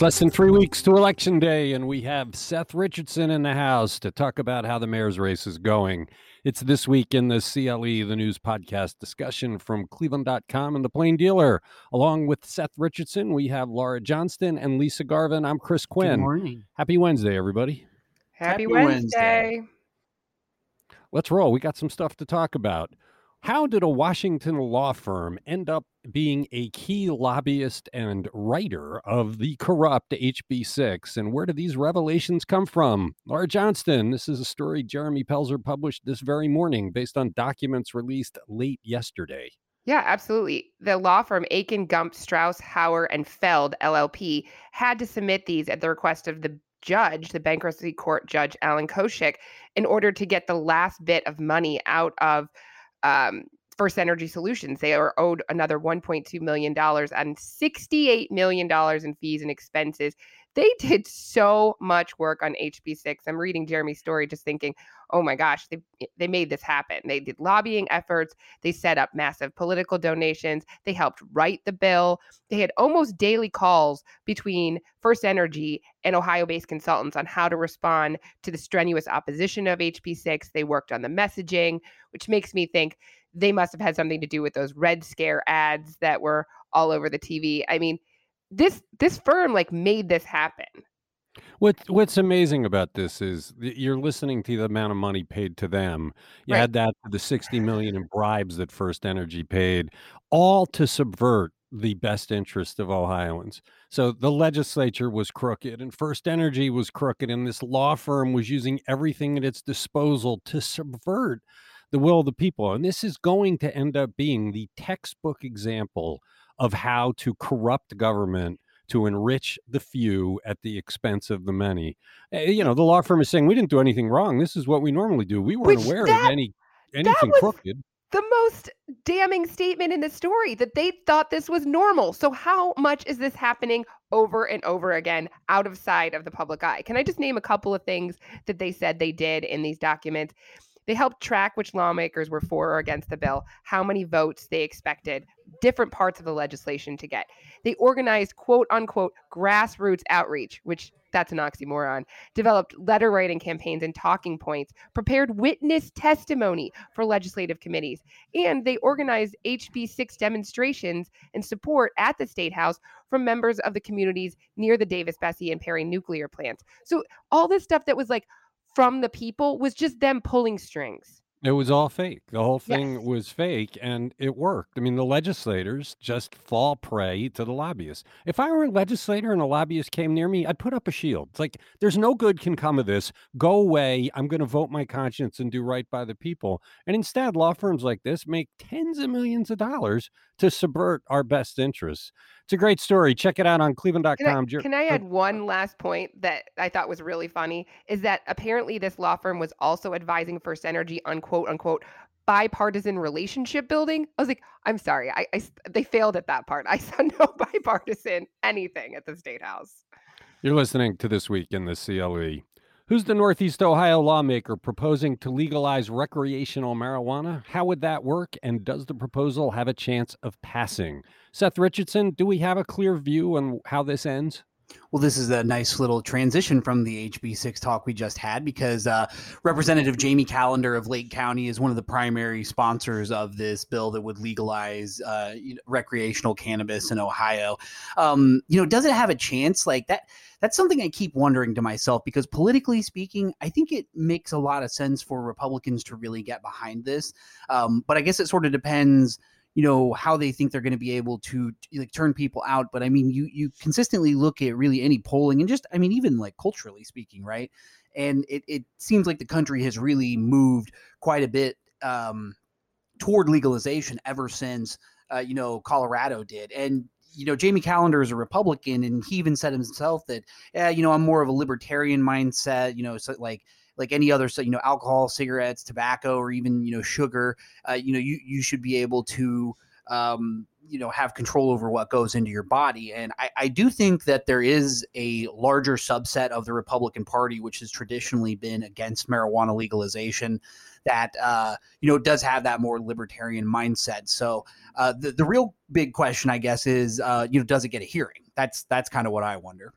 It's less than three weeks to Election Day, and we have Seth Richardson in the house to talk about how the mayor's race is going. It's this week in the CLE, the news podcast discussion from cleveland.com and the Plain Dealer. Along with Seth Richardson, we have Laura Johnston and Lisa Garvin. I'm Chris Quinn. Good morning. Happy Wednesday, everybody. Happy, Happy Wednesday. Wednesday. Let's roll. We got some stuff to talk about. How did a Washington law firm end up being a key lobbyist and writer of the corrupt HB6? And where do these revelations come from? Laura Johnston, this is a story Jeremy Pelzer published this very morning based on documents released late yesterday. Yeah, absolutely. The law firm Akin Gump Strauss Hauer and Feld LLP had to submit these at the request of the judge, the bankruptcy court judge Alan Koschik, in order to get the last bit of money out of um, First Energy Solutions. They are owed another $1.2 million and $68 million in fees and expenses. They did so much work on HB6. I'm reading Jeremy's story just thinking, oh my gosh, they, they made this happen. They did lobbying efforts. They set up massive political donations. They helped write the bill. They had almost daily calls between First Energy and Ohio based consultants on how to respond to the strenuous opposition of HB6. They worked on the messaging, which makes me think they must have had something to do with those Red Scare ads that were all over the TV. I mean, this this firm like made this happen. What what's amazing about this is you're listening to the amount of money paid to them. You right. had that the 60 million in bribes that First Energy paid, all to subvert the best interest of Ohioans. So the legislature was crooked and First Energy was crooked and this law firm was using everything at its disposal to subvert the will of the people. And this is going to end up being the textbook example of how to corrupt government to enrich the few at the expense of the many. Uh, you know, the law firm is saying we didn't do anything wrong. This is what we normally do. We weren't Which aware that, of any anything crooked. The most damning statement in the story that they thought this was normal. So how much is this happening over and over again out of sight of the public eye? Can I just name a couple of things that they said they did in these documents? They helped track which lawmakers were for or against the bill, how many votes they expected different parts of the legislation to get. They organized quote unquote grassroots outreach, which that's an oxymoron, developed letter writing campaigns and talking points, prepared witness testimony for legislative committees, and they organized HB6 demonstrations and support at the State House from members of the communities near the Davis-Besse, and Perry nuclear plants. So all this stuff that was like from the people was just them pulling strings. It was all fake. The whole thing Yes. was fake and it worked. I mean, the legislators just fall prey to the lobbyists. If I were a legislator and a lobbyist came near me, I'd put up a shield. It's like, there's no good can come of this. Go away. I'm going to vote my conscience and do right by the people. And instead, law firms like this make tens of millions of dollars to subvert our best interests. It's a great story. Check it out on Can I, cleveland.com. Can I add one last point that I thought was really funny? Is that apparently this law firm was also advising First Energy on quote unquote bipartisan relationship building. I was like, I'm sorry, I, I s- they failed at that part. I saw no bipartisan anything at the state house. You're listening to This Week in the CLE. Who's the Northeast Ohio lawmaker proposing to legalize recreational marijuana? How would that work? And does the proposal have a chance of passing? Seth Richardson, do we have a clear view on how this ends? Well, this is a nice little transition from the HB6 talk we just had because uh, Representative Jamie Callender of Lake County is one of the primary sponsors of this bill that would legalize uh, recreational cannabis in Ohio. Um, you know, does it have a chance? Like that? That's something I keep wondering to myself because politically speaking, I think it makes a lot of sense for Republicans to really get behind this. Um, but I guess it sort of depends you know how they think they're going to be able to like turn people out but i mean you you consistently look at really any polling and just i mean even like culturally speaking right? And it, it seems like the country has really moved quite a bit um, toward legalization ever since uh, you know colorado did. And you know jamie callender is a republican and he even said himself that yeah you know i'm more of a libertarian mindset you know so like like any other so you know alcohol cigarettes tobacco or even you know sugar uh, you know you you should be able to um, you know have control over what goes into your body. And I, I do think that there is a larger subset of the republican party which has traditionally been against marijuana legalization that uh, you know does have that more libertarian mindset. So uh, the, the real big question i guess is uh, you know does it get a hearing? That's that's kind of what i wonder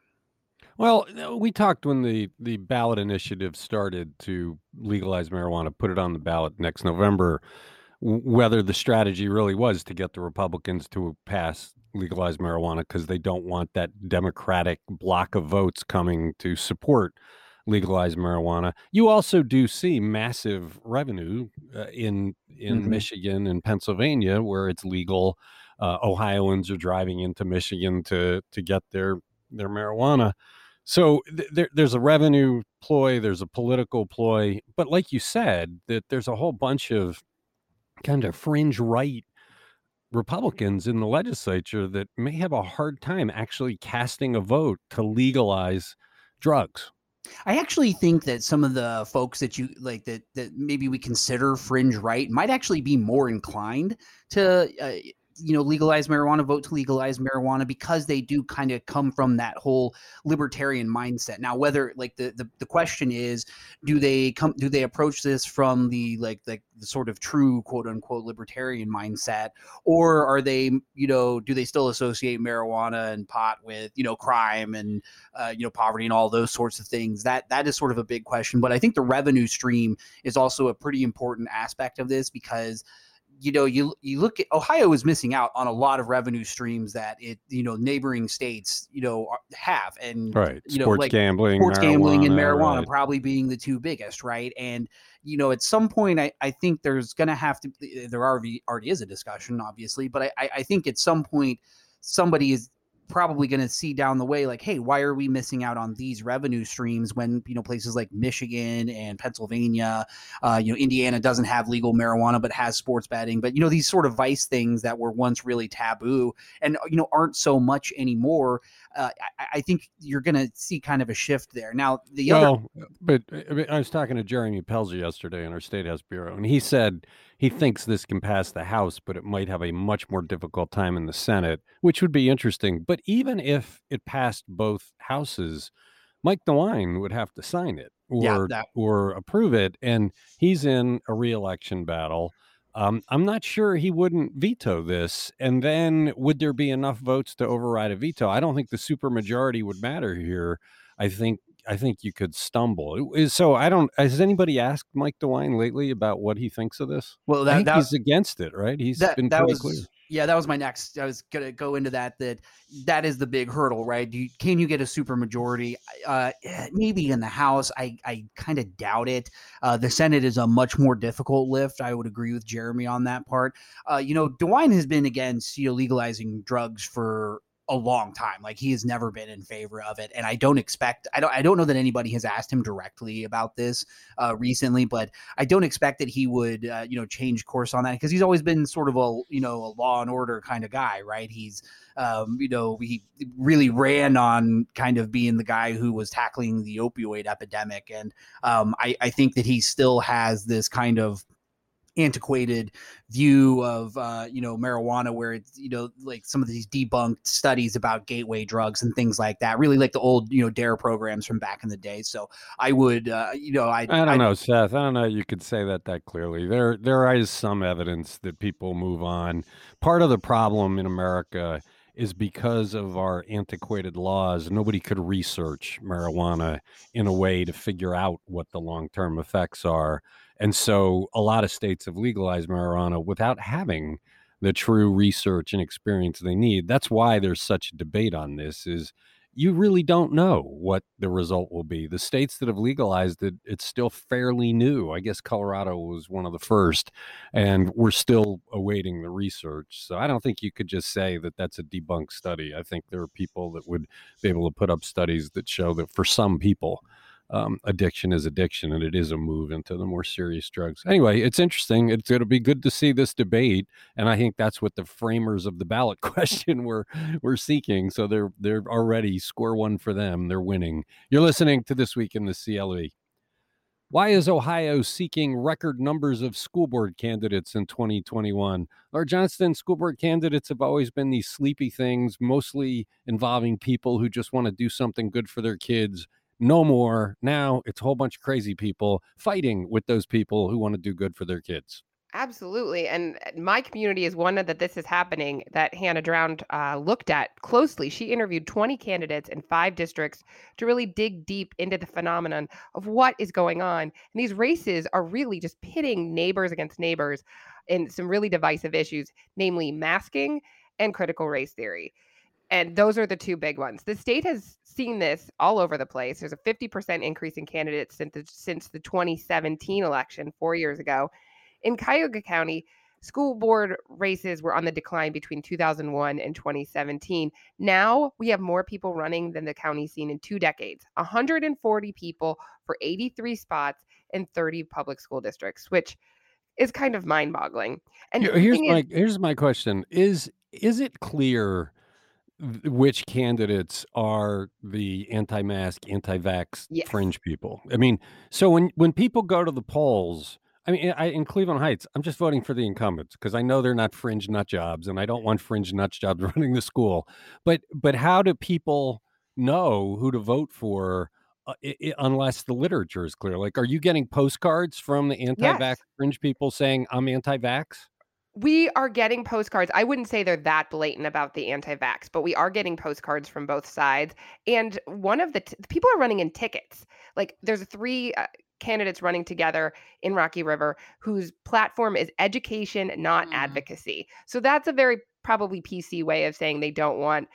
Well, we talked when the the ballot initiative started to legalize marijuana, put it on the ballot next November, whether the strategy really was to get the Republicans to pass legalized marijuana because they don't want that Democratic block of votes coming to support legalized marijuana. You also do see massive revenue uh, in in mm-hmm. Michigan and Pennsylvania where it's legal. Uh, Ohioans are driving into Michigan to to get their their marijuana. So th- there, there's a revenue ploy, there's a political ploy, but like you said, that there's a whole bunch of kind of fringe right Republicans in the legislature that may have a hard time actually casting a vote to legalize drugs. I actually think that some of the folks that you like that that maybe we consider fringe right might actually be more inclined to uh, you know legalize marijuana vote to legalize marijuana because they do kind of come from that whole libertarian mindset. Now whether like the, the the question is do they come do they approach this from the like the, the sort of true quote unquote libertarian mindset? Or are they you know do they still associate marijuana and pot with you know crime and uh, you know poverty and all those sorts of things? That that is sort of a big question. But i think the revenue stream is also a pretty important aspect of this because you know, you you look at Ohio is missing out on a lot of revenue streams that it you know neighboring states you know have, and right, you sports like gambling, sports gambling, and marijuana right. probably being the two biggest, right? And you know, at some point, I, I think there's going to have to there already already is a discussion, obviously, but I I think at some point somebody is probably going to see down the way like hey why are we missing out on these revenue streams when you know places like michigan and pennsylvania uh, you know indiana doesn't have legal marijuana but has sports betting but you know these sort of vice things that were once really taboo and you know aren't so much anymore uh, I, I, think you're going to see kind of a shift there now the well, other but i was talking to jeremy pelzer yesterday in our state house bureau and he said he thinks this can pass the House, but it might have a much more difficult time in the Senate, which would be interesting. But even if it passed both houses, Mike DeWine would have to sign it or yeah, that... or approve it, and he's in a reelection battle. Um, I'm not sure he wouldn't veto this. And then would there be enough votes to override a veto? I don't think the supermajority would matter here. I think I think you could stumble. So I don't. Has anybody asked Mike DeWine lately about what he thinks of this? Well, that, that he's against it, right? He's that, been that pretty was, clear. Yeah, that was my next. I was gonna go into that. That that is the big hurdle, right? You, can you get a super majority? Uh, eh, maybe in the House. I I kind of doubt it. Uh, the Senate is a much more difficult lift. I would agree with Jeremy on that part. Uh, you know, DeWine has been against you know legalizing drugs for a long time. Like he has never been in favor of it, and I don't expect. I don't. I don't know that anybody has asked him directly about this uh, recently, but I don't expect that he would, uh, you know, change course on that because he's always been sort of a, you know, a law and order kind of guy, right? He's, um, you know, he really ran on kind of being the guy who was tackling the opioid epidemic, and um, I, I think that he still has this kind of antiquated view of uh, you know marijuana where it's you know like some of these debunked studies about gateway drugs and things like that really like the old you know dare programs from back in the day so i would uh, you know i i don't I, know seth i don't know you could say that that clearly there there is some evidence that people move on part of the problem in america is because of our antiquated laws. Nobody could research marijuana in a way to figure out what the long term effects are. And so a lot of states have legalized marijuana without having the true research and experience they need. That's why there's such a debate on this is you really don't know what the result will be. The states that have legalized it, it's still fairly new. I guess Colorado was one of the first, and we're still awaiting the research. So I don't think you could just say that that's a debunked study. I think there are people that would be able to put up studies that show that for some people, um, addiction is addiction and it is a move into the more serious drugs. Anyway, it's interesting. It's it'll be good to see this debate, and I think that's what the framers of the ballot question were were seeking. So they're they're already score one for them. They're winning. You're listening to this week in the CLE. Why is Ohio seeking record numbers of school board candidates in 2021? Laura Johnston school board candidates have always been these sleepy things, mostly involving people who just want to do something good for their kids no more. Now it's a whole bunch of crazy people fighting with those people who want to do good for their kids. Absolutely. And uh, my community is one that this is happening that Hannah Drown uh, looked at closely. She interviewed 20 candidates in five districts to really dig deep into the phenomenon of what is going on. And these races are really just pitting neighbors against neighbors in some really divisive issues, namely masking and critical race theory. And those are the two big ones. The state has seen this all over the place. There's a 50% increase in candidates since the, since the 2017 election, four years ago. In Cuyahoga County, school board races were on the decline between 2001 and 2017. Now we have more people running than the county's seen in two decades 140 people for 83 spots in 30 public school districts, which is kind of mind boggling. And here's my is, here's my question. Is is it clear which candidates are the anti-mask, anti-vax yes. fringe people? I mean, so when when people go to the polls, I mean, I, in Cleveland Heights, I'm just voting for the incumbents because I know they're not fringe nut jobs, and I don't want fringe nut jobs running the school. But but how do people know who to vote for uh, it, it, unless the literature is clear? Like, are you getting postcards from the anti-vax yes. fringe people saying I'm anti-vax? We are getting postcards. I wouldn't say they're that blatant about the anti-vax, but we are getting postcards from both sides. And one of the t- people are running in tickets. Like there's three uh, candidates running together in Rocky River whose platform is education, not mm. advocacy. So that's a very probably PC way of saying they don't want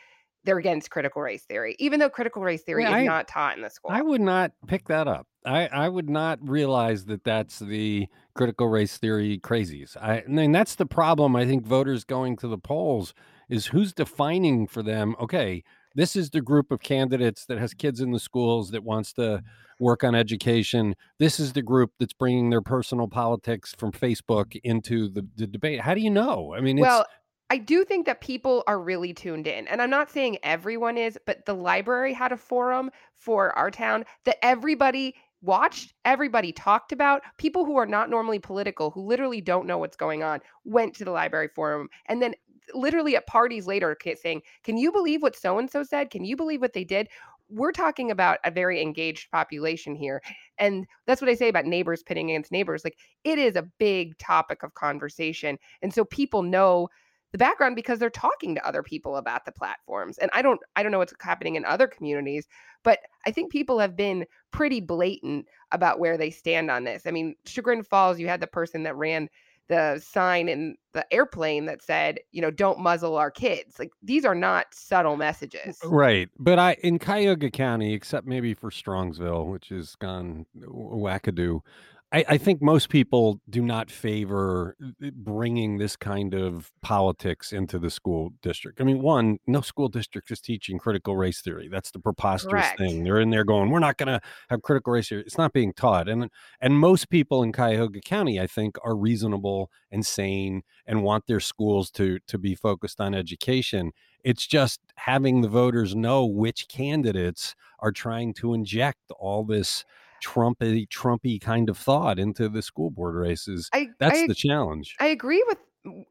they're against critical race theory, even though critical race theory yeah, is I, not taught in the school. I would not pick that up. I, I would not realize that that's the critical race theory crazies. I, I mean, that's the problem. I think voters going to the polls is who's defining for them. Okay, this is the group of candidates that has kids in the schools that wants to work on education. This is the group that's bringing their personal politics from Facebook into the, the debate. How do you know? I mean, well, I do think that people are really tuned in. And I'm not saying everyone is, but the library had a forum for our town that everybody watched, everybody talked about. People who are not normally political, who literally don't know what's going on, went to the library forum. And then literally at parties later saying, Can you believe what so and so said? Can you believe what they did? We're talking about a very engaged population here. And that's what I say about neighbors pitting against neighbors. Like it is a big topic of conversation. And so people know the background because they're talking to other people about the platforms and i don't i don't know what's happening in other communities but i think people have been pretty blatant about where they stand on this i mean chagrin falls you had the person that ran the sign in the airplane that said, you know, don't muzzle our kids. Like these are not subtle messages. Right. But I in Cuyahoga County, except maybe for Strongsville, which has gone wackadoo, I, I, think most people do not favor uh, bringing this kind of politics into the school district. I mean, one, no school district is teaching critical race theory. That's the preposterous Correct. thing. They're in there going, "We're not going to have critical race theory." It's not being taught, and and most people in Cuyahoga County, I think, are reasonable and sane and want their schools to to be focused on education. It's just having the voters know which candidates are trying to inject all this Trumpy, Trumpy kind of thought into the school board races. I, That's I, the challenge. I agree with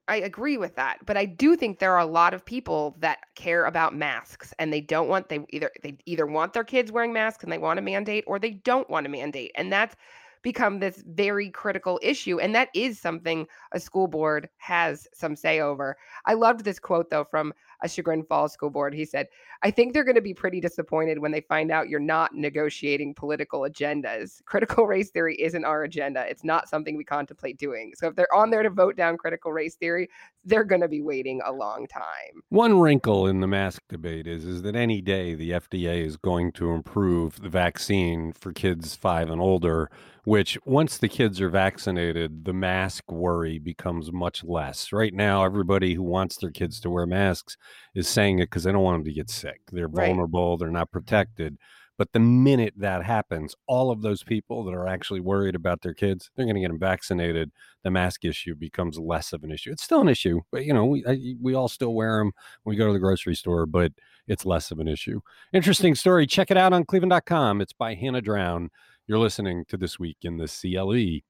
I agree with that, but I do think there are a lot of people that care about masks and they don't want they either they either want their kids wearing masks and they want a mandate or they don't want a mandate. And that's become this very critical issue. And that is something a school board has some say over. I loved this quote, though, from a Chagrin Falls school board. He said, I think they're going to be pretty disappointed when they find out you're not negotiating political agendas. Critical race theory isn't our agenda. It's not something we contemplate doing. So if they're on there to vote down critical race theory, they're going to be waiting a long time. One wrinkle in the mask debate is, is that any day the FDA is going to improve the vaccine for kids five and older which once the kids are vaccinated, the mask worry becomes much less. Right now, everybody who wants their kids to wear masks is saying it because they don't want them to get sick. They're vulnerable, right. they're not protected. But the minute that happens, all of those people that are actually worried about their kids, they're going to get them vaccinated. The mask issue becomes less of an issue. It's still an issue, but you know, we I, we all still wear them when we go to the grocery store, but it's less of an issue. Interesting story. Check it out on cleveland.com. It's by Hannah Drown. You're listening to This Week in the CLE.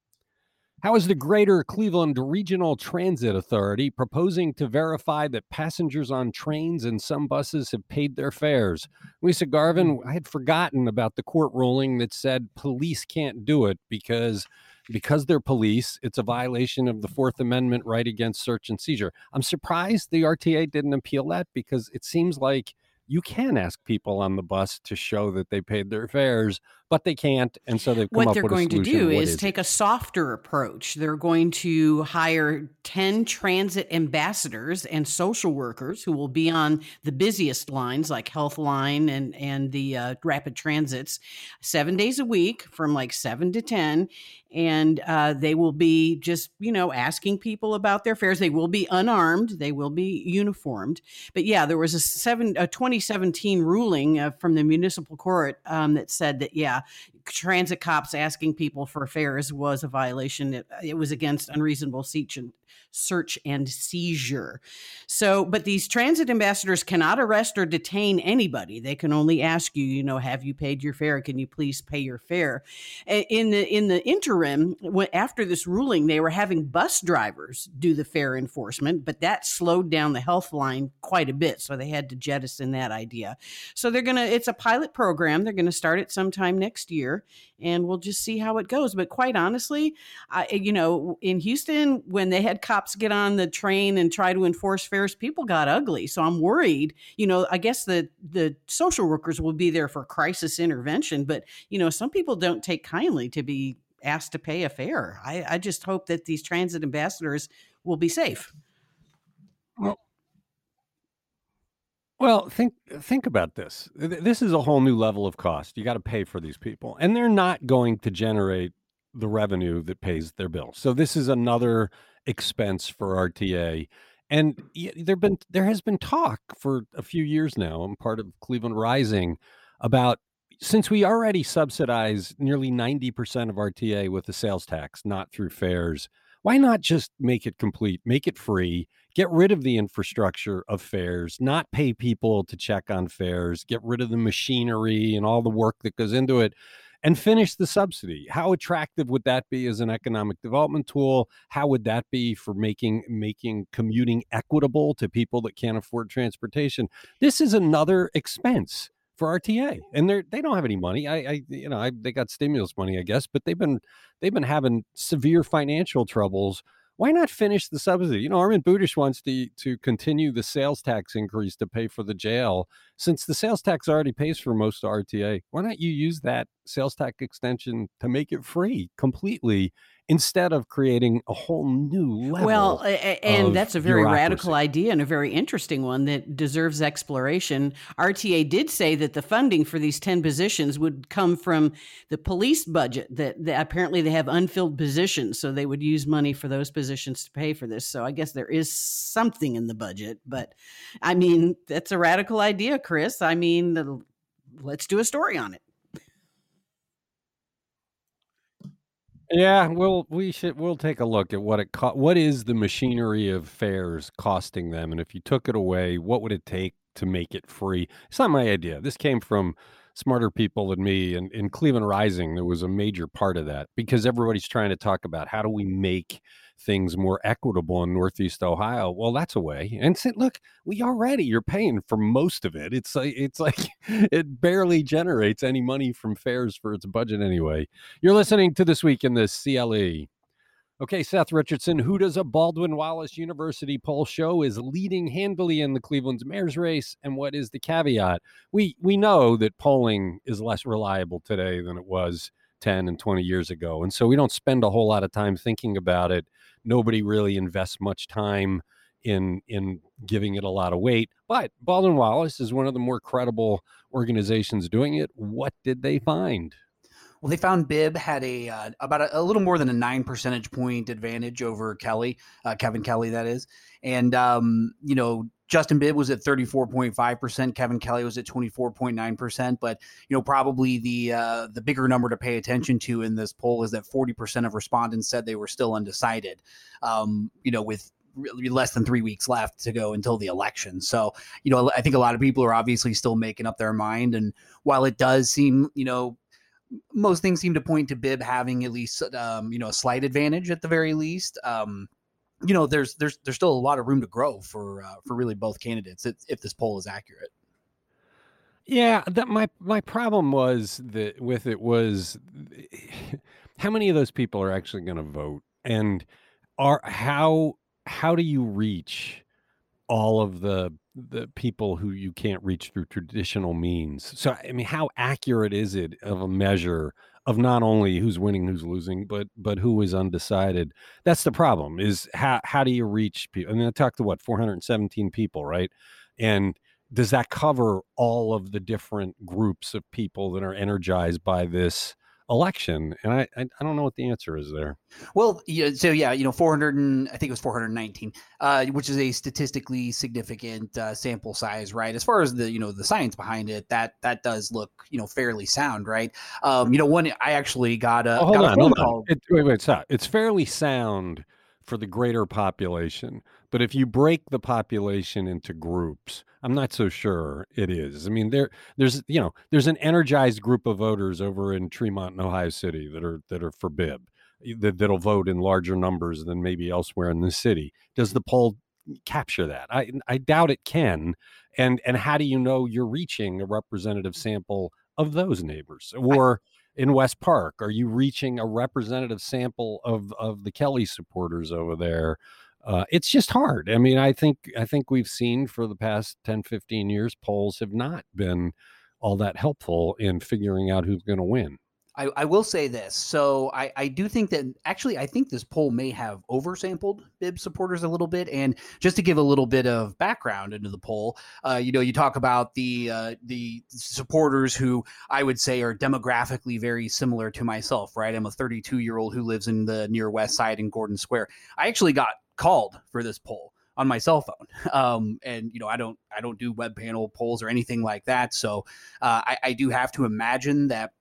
How is the Greater Cleveland Regional Transit Authority proposing to verify that passengers on trains and some buses have paid their fares? Lisa Garvin, mm. I had forgotten about the court ruling that said police can't do it because because they're police, it's a violation of the Fourth Amendment right against search and seizure. I'm surprised the RTA didn't appeal that because it seems like you can ask people on the bus to show that they paid their fares, but they can't, and so they've come what up they're with going to do What is it? take a softer approach. They're going to hire 10 transit ambassadors and social workers who will be on the busiest lines like Health Line and, and the uh, rapid transits seven days a week from like seven to 10. And uh, they will be just, you know, asking people about their fares. They will be unarmed, they will be uniformed. But yeah, there was a, seven, a 2017 ruling uh, from the municipal court um, that said that, yeah, transit cops asking people for fares was a violation. It, it was against unreasonable search and search and seizure. So, but these transit ambassadors cannot arrest or detain anybody. They can only ask you, you know, have you paid your fare? Can you please pay your fare? In the in the interim, after this ruling, they were having bus drivers do the fare enforcement, but that slowed down the health line quite a bit. So they had to jettison that idea. So they're gonna. It's a pilot program. They're gonna start it sometime next year, and we'll just see how it goes. But quite honestly, I, eh, you know, in Houston, when they had cops get on the train and try to enforce fares, people got ugly. So I'm worried. You know, I guess the the social workers will be there for crisis intervention, but you know, some people don't take kindly to be asked to pay a fare. I, I just hope that these transit ambassadors will be safe. Well, well, think think about this. This is a whole new level of cost. You got to pay for these people, and they're not going to generate the revenue that pays their bills. So this is another expense for RTA. And there been there has been talk for a few years now. I'm part of Cleveland Rising about since we already subsidize nearly 90% of RTA with the sales tax, not through fares, why not just make it complete, make it free, get rid of the infrastructure of fares, not pay people to check on fares, get rid of the machinery and all the work that goes into it, and finish the subsidy? How attractive would that be as an economic development tool? How would that be for making making commuting equitable to people that can't afford transportation? This is another expense for RTA, and they're they don't have any money. I, I you know I, they got stimulus money, I guess, but they've been they've been having severe financial troubles. Why not finish the subsidy? You know, Armin Budish wants to to continue the sales tax increase to pay for the jail, since the sales tax already pays for most of RTA. Why not you use that sales tax extension to make it free completely instead of creating a whole new level. Well, and that's a very radical idea and a very interesting one that deserves exploration. RTA did say that the funding for these 10 positions would come from the police budget that, that apparently they have unfilled positions so they would use money for those positions to pay for this. So I guess there is something in the budget, but I mean, that's a radical idea, Chris. I mean, let's do a story on it. Yeah, we'll we should we'll take a look at what it co- what is the machinery of fares costing them, and if you took it away, what would it take to make it free? It's not my idea. This came from smarter people than me, and in Cleveland Rising, there was a major part of that because everybody's trying to talk about how do we make things more equitable in Northeast Ohio. Well, that's a way. And say, look, we already you're paying for most of it. It's like it's like it barely generates any money from fares for its budget anyway. You're listening to this week in the CLE. Okay, Seth Richardson, who does a Baldwin Wallace University poll show is leading handily in the Cleveland's mayor's race, and what is the caveat? We we know that polling is less reliable today than it was 10 and 20 years ago. And so we don't spend a whole lot of time thinking about it. Nobody really invests much time in in giving it a lot of weight. But Baldwin Wallace is one of the more credible organizations doing it. What did they find? Well, they found Bibb had a uh, about a, a, little more than a nine percentage point advantage over Kelly, uh, Kevin Kelly, that is, and um, you know Justin Bibb was at 34.5%. Kevin Kelly was at 24.9%. But, you know, probably the uh, the bigger number to pay attention to in this poll is that 40% of respondents said they were still undecided, um, you know, with less than three weeks left to go until the election. So, you know, I think a lot of people are obviously still making up their mind. And while it does seem, you know, most things seem to point to Bibb having at least, um, you know, a slight advantage at the very least. Um, you know, there's there's there's still a lot of room to grow for uh, for really both candidates if, if this poll is accurate. Yeah, that my my problem was that with it was how many of those people are actually going to vote? And are how how do you reach all of the the people who you can't reach through traditional means? So I mean, how accurate is it of a measure of not only who's winning, who's losing, but but who is undecided? That's the problem. Is how how do you reach people? I mean, I talked to what 417 people, right? And does that cover all of the different groups of people that are energized by this election? And I, I, I don't know what the answer is there. Well, yeah, so yeah, you know, 400 and I think it was 419, uh, which is a statistically significant uh, sample size, right? As far as the you know the science behind it, that that does look you know fairly sound, right? Um, you know, one I actually got a, oh, hold got on, a hold on. It, wait, wait, stop. It's fairly sound for the greater population. But if you break the population into groups, I'm not so sure it is. I mean, there there's you know there's an energized group of voters over in Tremont and Ohio City that are that are for Bibb that, that'll vote in larger numbers than maybe elsewhere in the city. Does the poll capture that? I I doubt it can. And and how do you know you're reaching a representative sample of those neighbors or in West Park? Are you reaching a representative sample of of the Kelly supporters over there? Uh, it's just hard. I mean, I think I think we've seen for the past 10, 15 years, polls have not been all that helpful in figuring out who's going to win. I, I will say this. So I, I do think that actually I think this poll may have oversampled Bibb supporters a little bit. And just to give a little bit of background into the poll, uh, you know, you talk about the uh, the supporters who I would say are demographically very similar to myself. Right, I'm a 32 year old who lives in the near West Side in Gordon Square. I actually got called for this poll on my cell phone. Um, and you know, I don't I don't do web panel polls or anything like that. So uh, I, I do have to imagine that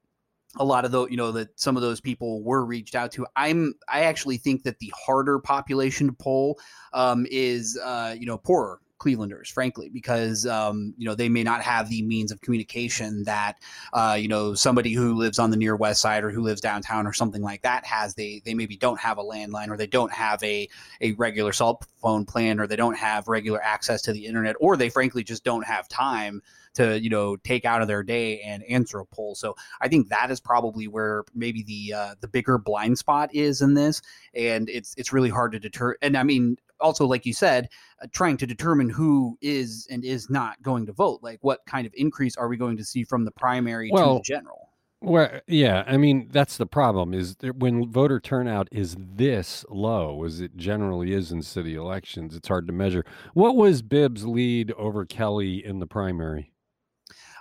a lot of those, you know, that some of those people were reached out to. I'm, I actually think that the harder population to poll um, is, uh, you know, poorer Clevelanders, frankly, because um, you know they may not have the means of communication that uh, you know somebody who lives on the near west side or who lives downtown or something like that has. They they maybe don't have a landline or they don't have a a regular cell phone plan or they don't have regular access to the internet or they frankly just don't have time to you know take out of their day and answer a poll. So I think that is probably where maybe the uh, the bigger blind spot is in this, and it's it's really hard to deter. And I mean, also like you said, uh, trying to determine who is and is not going to vote. Like, what kind of increase are we going to see from the primary Well, to the general? Well, yeah, I mean that's the problem is that when voter turnout is this low, as it generally is in city elections, it's hard to measure. What was Bibb's lead over Kelly in the primary?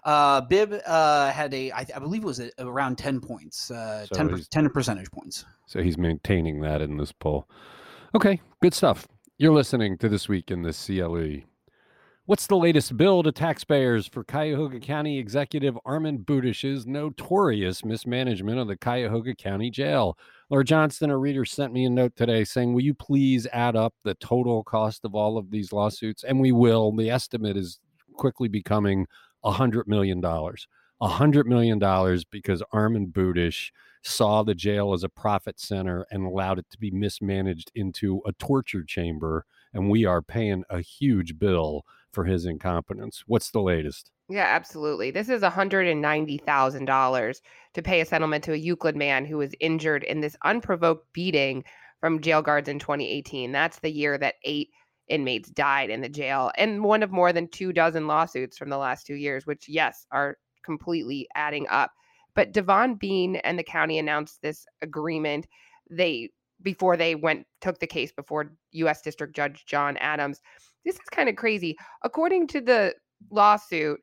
Uh, Bibb uh, had a, I, I believe it was a, around 10 points, uh, So 10, per- 10 percentage points. so he's maintaining that in this poll. Okay, good stuff. You're listening to this week in the CLE. What's the latest bill to taxpayers for Cuyahoga County Executive Armin Budish's notorious mismanagement of the Cuyahoga County Jail? Laura Johnston, a reader, sent me a note today saying, Will you please add up the total cost of all of these lawsuits? And we will. The estimate is quickly becoming $100 million. $100 million because Armin Budish saw the jail as a profit center and allowed it to be mismanaged into a torture chamber. And we are paying a huge bill for his incompetence. What's the latest? Yeah, absolutely. This is $190,000 to pay a settlement to a Euclid man who was injured in this unprovoked beating from jail guards in 2018. That's the year that eight inmates died in the jail, and one of more than two dozen lawsuits from the last two years, which, yes, are completely adding up. But Devon Bean and the county announced this agreement. They before they went took the case before U.S. District Judge John Adams. This is kind of crazy. According to the lawsuit,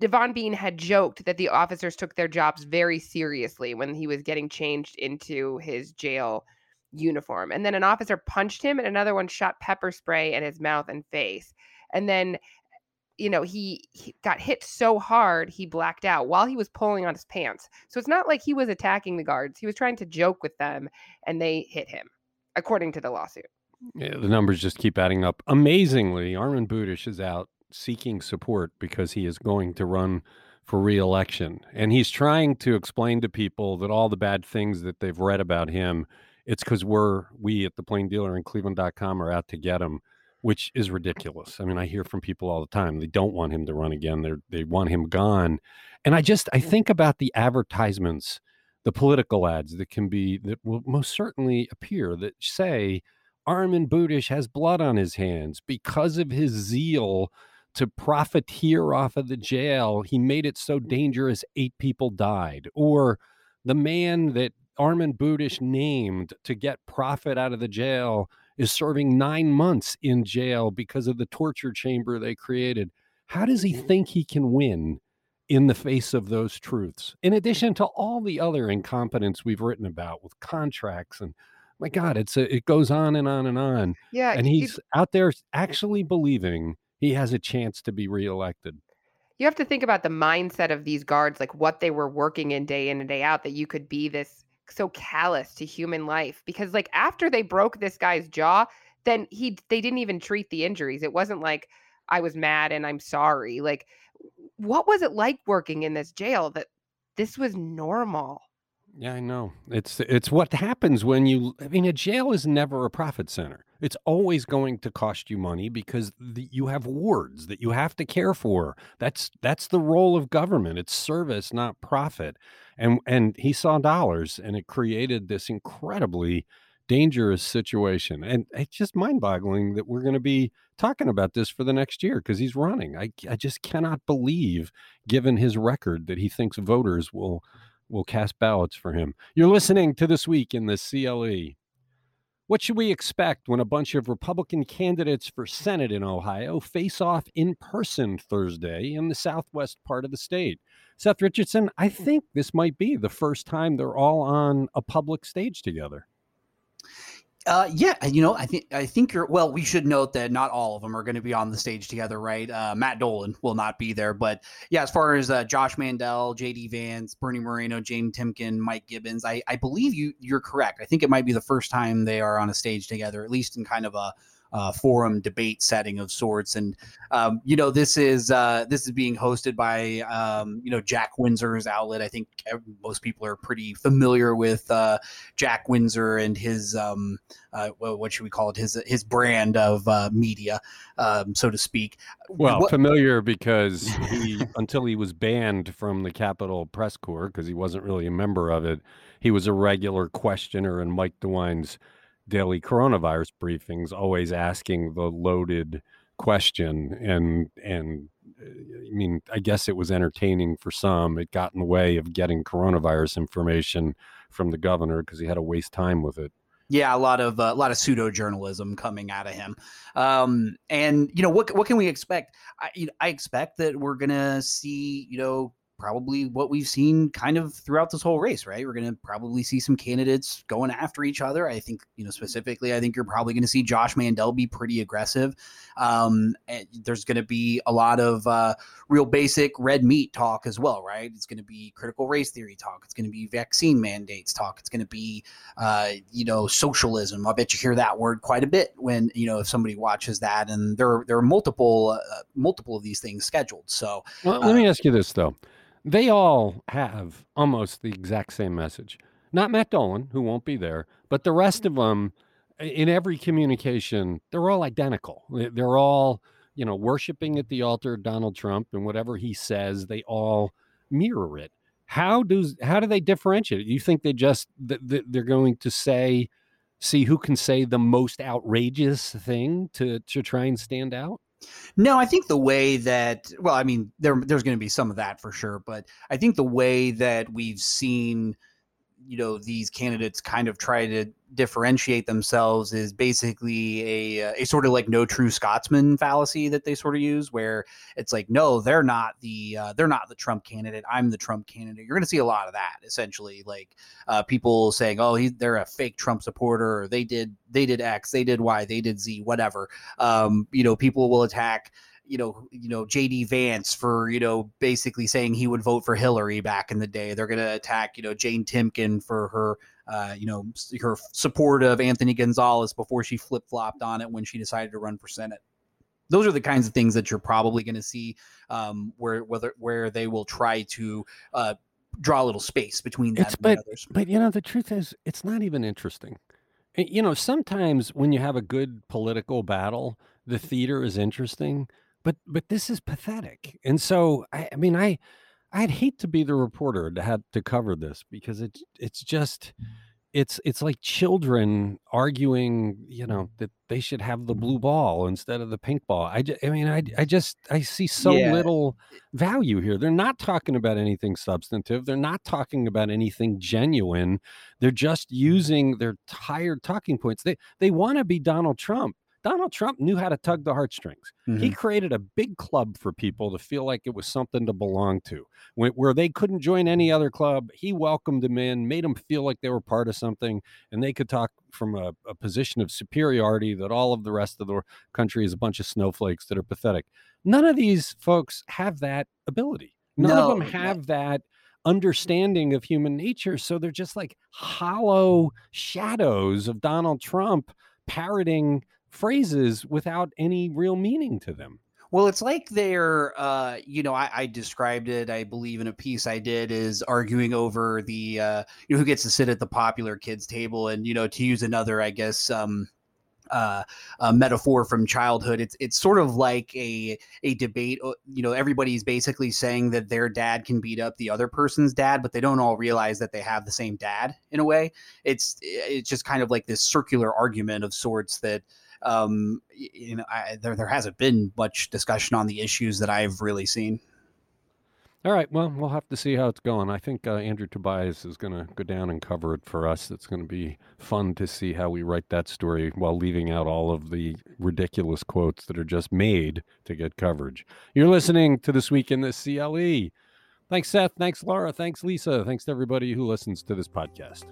Devon Bean had joked that the officers took their jobs very seriously when he was getting changed into his jail uniform. And then an officer punched him and another one shot pepper spray in his mouth and face. And then you know, he, he got hit so hard he blacked out while he was pulling on his pants. So it's not like he was attacking the guards. He was trying to joke with them and they hit him, according to the lawsuit. Yeah, the numbers just keep adding up. Amazingly, Armin Budish is out seeking support because he is going to run for reelection. And he's trying to explain to people that all the bad things that they've read about him, it's because we're, we at the Plain Dealer and Cleveland.com are out to get him, which is ridiculous. I mean, I hear from people all the time. They don't want him to run again. They they want him gone. And I just I think about the advertisements the political ads that can be that will most certainly appear that say Armin Budish has blood on his hands because of his zeal to profiteer off of the jail. He made it so dangerous, eight people died. Or the man that Armin Budish named to get profit out of the jail is serving nine months in jail because of the torture chamber they created. How does he mm-hmm. think he can win in the face of those truths? In addition to all the other incompetence we've written about with contracts and my God, it's a, it goes on and on and on. Yeah, And he's out there actually believing he has a chance to be reelected. you have to think about the mindset of these guards, like what they were working in day in and day out, that you could be this so callous to human life. Because like after they broke this guy's jaw, then he they didn't even treat the injuries. It wasn't like I was mad and I'm sorry. Like what was it like working in this jail that this was normal? Yeah, I know. It's it's what happens when you I mean a jail is never a profit center. It's always going to cost you money because the, you have wards that you have to care for. That's that's the role of government. It's service, not profit. And and he saw dollars and it created this incredibly dangerous situation. And it's just mind-boggling that we're going to be talking about this for the next year because he's running. I I just cannot believe given his record that he thinks voters will will cast ballots for him. You're listening to This Week in the CLE. What should we expect when a bunch of Republican candidates for Senate in Ohio face off in person Thursday in the southwest part of the state? Seth Richardson, I hmm. think this might be the first time they're all on a public stage together. Uh, yeah, you know, I think I think you're. Well, we should note that not all of them are going to be on the stage together, right? Uh, Matt Dolan will not be there, but yeah, as far as uh, Josh Mandel, J.D. Vance, Bernie Moreno, Jane Timken, Mike Gibbons, I, I believe you you're correct. I think it might be the first time they are on a stage together, at least in kind of a uh, forum debate setting of sorts. And um, you know, this is uh, this is being hosted by um, you know Jack Windsor's outlet. I think most people are pretty familiar with uh, Jack Windsor and his um, uh, what should we call it? His his brand of uh, media, um, so to speak. Well, What- familiar because he, until he was banned from the Capitol Press Corps because he wasn't really a member of it, he was a regular questioner in Mike DeWine's daily coronavirus briefings, always asking the loaded question. And and uh, I mean, I guess it was entertaining for some. It got in the way of getting coronavirus information from the governor because he had to waste time with it. Yeah, a lot of uh, a lot of pseudo journalism coming out of him, um, and you know what what can we expect? I, I expect that we're gonna see you know probably what we've seen kind of throughout this whole race, right? We're gonna probably see some candidates going after each other. I think you know specifically, I think you're probably gonna see Josh Mandel be pretty aggressive. Um, and there's gonna be a lot of uh, real basic red meat talk as well, right? It's gonna be critical race theory talk. It's gonna be vaccine mandates talk. It's gonna be uh, you know, socialism. I bet you hear that word quite a bit when you know if somebody watches that, and there there are multiple uh, multiple of these things scheduled. So Well, let me ask you this though. They all have almost the exact same message. Not Matt Dolan, who won't be there, but the rest of them in every communication, they're all identical. They- They're all, you know, worshiping at the altar of Donald Trump and whatever he says, they all mirror it. How does how do they differentiate? You think they just th- th- they're going to say see who can say the most outrageous thing to to try and stand out? No, I think the way that well, I mean, there there's going to be some of that for sure, but I think the way that we've seen, you know, these candidates kind of try to differentiate themselves is basically a a sort of like no true Scotsman fallacy that they sort of use, where it's like, no, they're not the uh, they're not the Trump candidate. I'm the Trump candidate. You're going to see a lot of that essentially, like uh, people saying, oh, he, they're a fake Trump supporter, or they did they did X, they did Y, they did Z, whatever um, you know, people will attack, you know, you know, JD Vance for, you know, basically saying he would vote for Hillary back in the day. They're going to attack, you know, Jane Timken for her, uh, you know, her support of Anthony Gonzalez before she flip flopped on it when she decided to run for Senate. Those are the kinds of things that you're probably going to see um, where whether where they will try to uh, draw a little space between that It's- and but- others. But you know, the truth is, it's not even interesting. Uh, You know, sometimes when you have a good political battle, the theater is interesting, but but this is pathetic. And so, I, I mean, I I'd hate to be the reporter to have to cover this because it's it's just it's it's like children arguing, you know, that they should have the blue ball instead of the pink ball. I, just, I mean, I, I just I see so Yeah. little value here. They're not talking about anything substantive. They're not talking about anything genuine. They're just mm-hmm. using their tired talking points. They they want to be Donald Trump. Donald Trump knew how to tug the heartstrings. He mm-hmm. created a big club for people to feel like it was something to belong to, where they couldn't join any other club. He welcomed them in, made them feel like they were part of something, and they could talk from a, a position of superiority that all of the rest of the country is a bunch of snowflakes that are pathetic. None of these folks have that ability. None No, of them have that understanding of human nature. So they're just like hollow shadows of Donald Trump parroting phrases without any real meaning to them. Well, it's like they're, uh, you know, I, I described it, I believe, in a piece I did, is arguing over the, uh, you know, who gets to sit at the popular kids table, and you know, to use another, I guess, um, uh, a metaphor from childhood, it's it's sort of like a a debate. You know, everybody's basically saying that their dad can beat up the other person's dad, but they don't all realize that they have the same dad in a way. It's it's just kind of like this circular argument of sorts that um you know I, there there hasn't been much discussion on the issues that I've really seen. All right. Well, we'll have to see how it's going. I think uh, Andrew Tobias is going to go down and cover it for us. It's going to be fun to see how we write that story while leaving out all of the ridiculous quotes that are just made to get coverage. You're listening to This Week in the CLE. Thanks, Seth. Thanks, Laura. Thanks, Lisa. Thanks to everybody who listens to this podcast.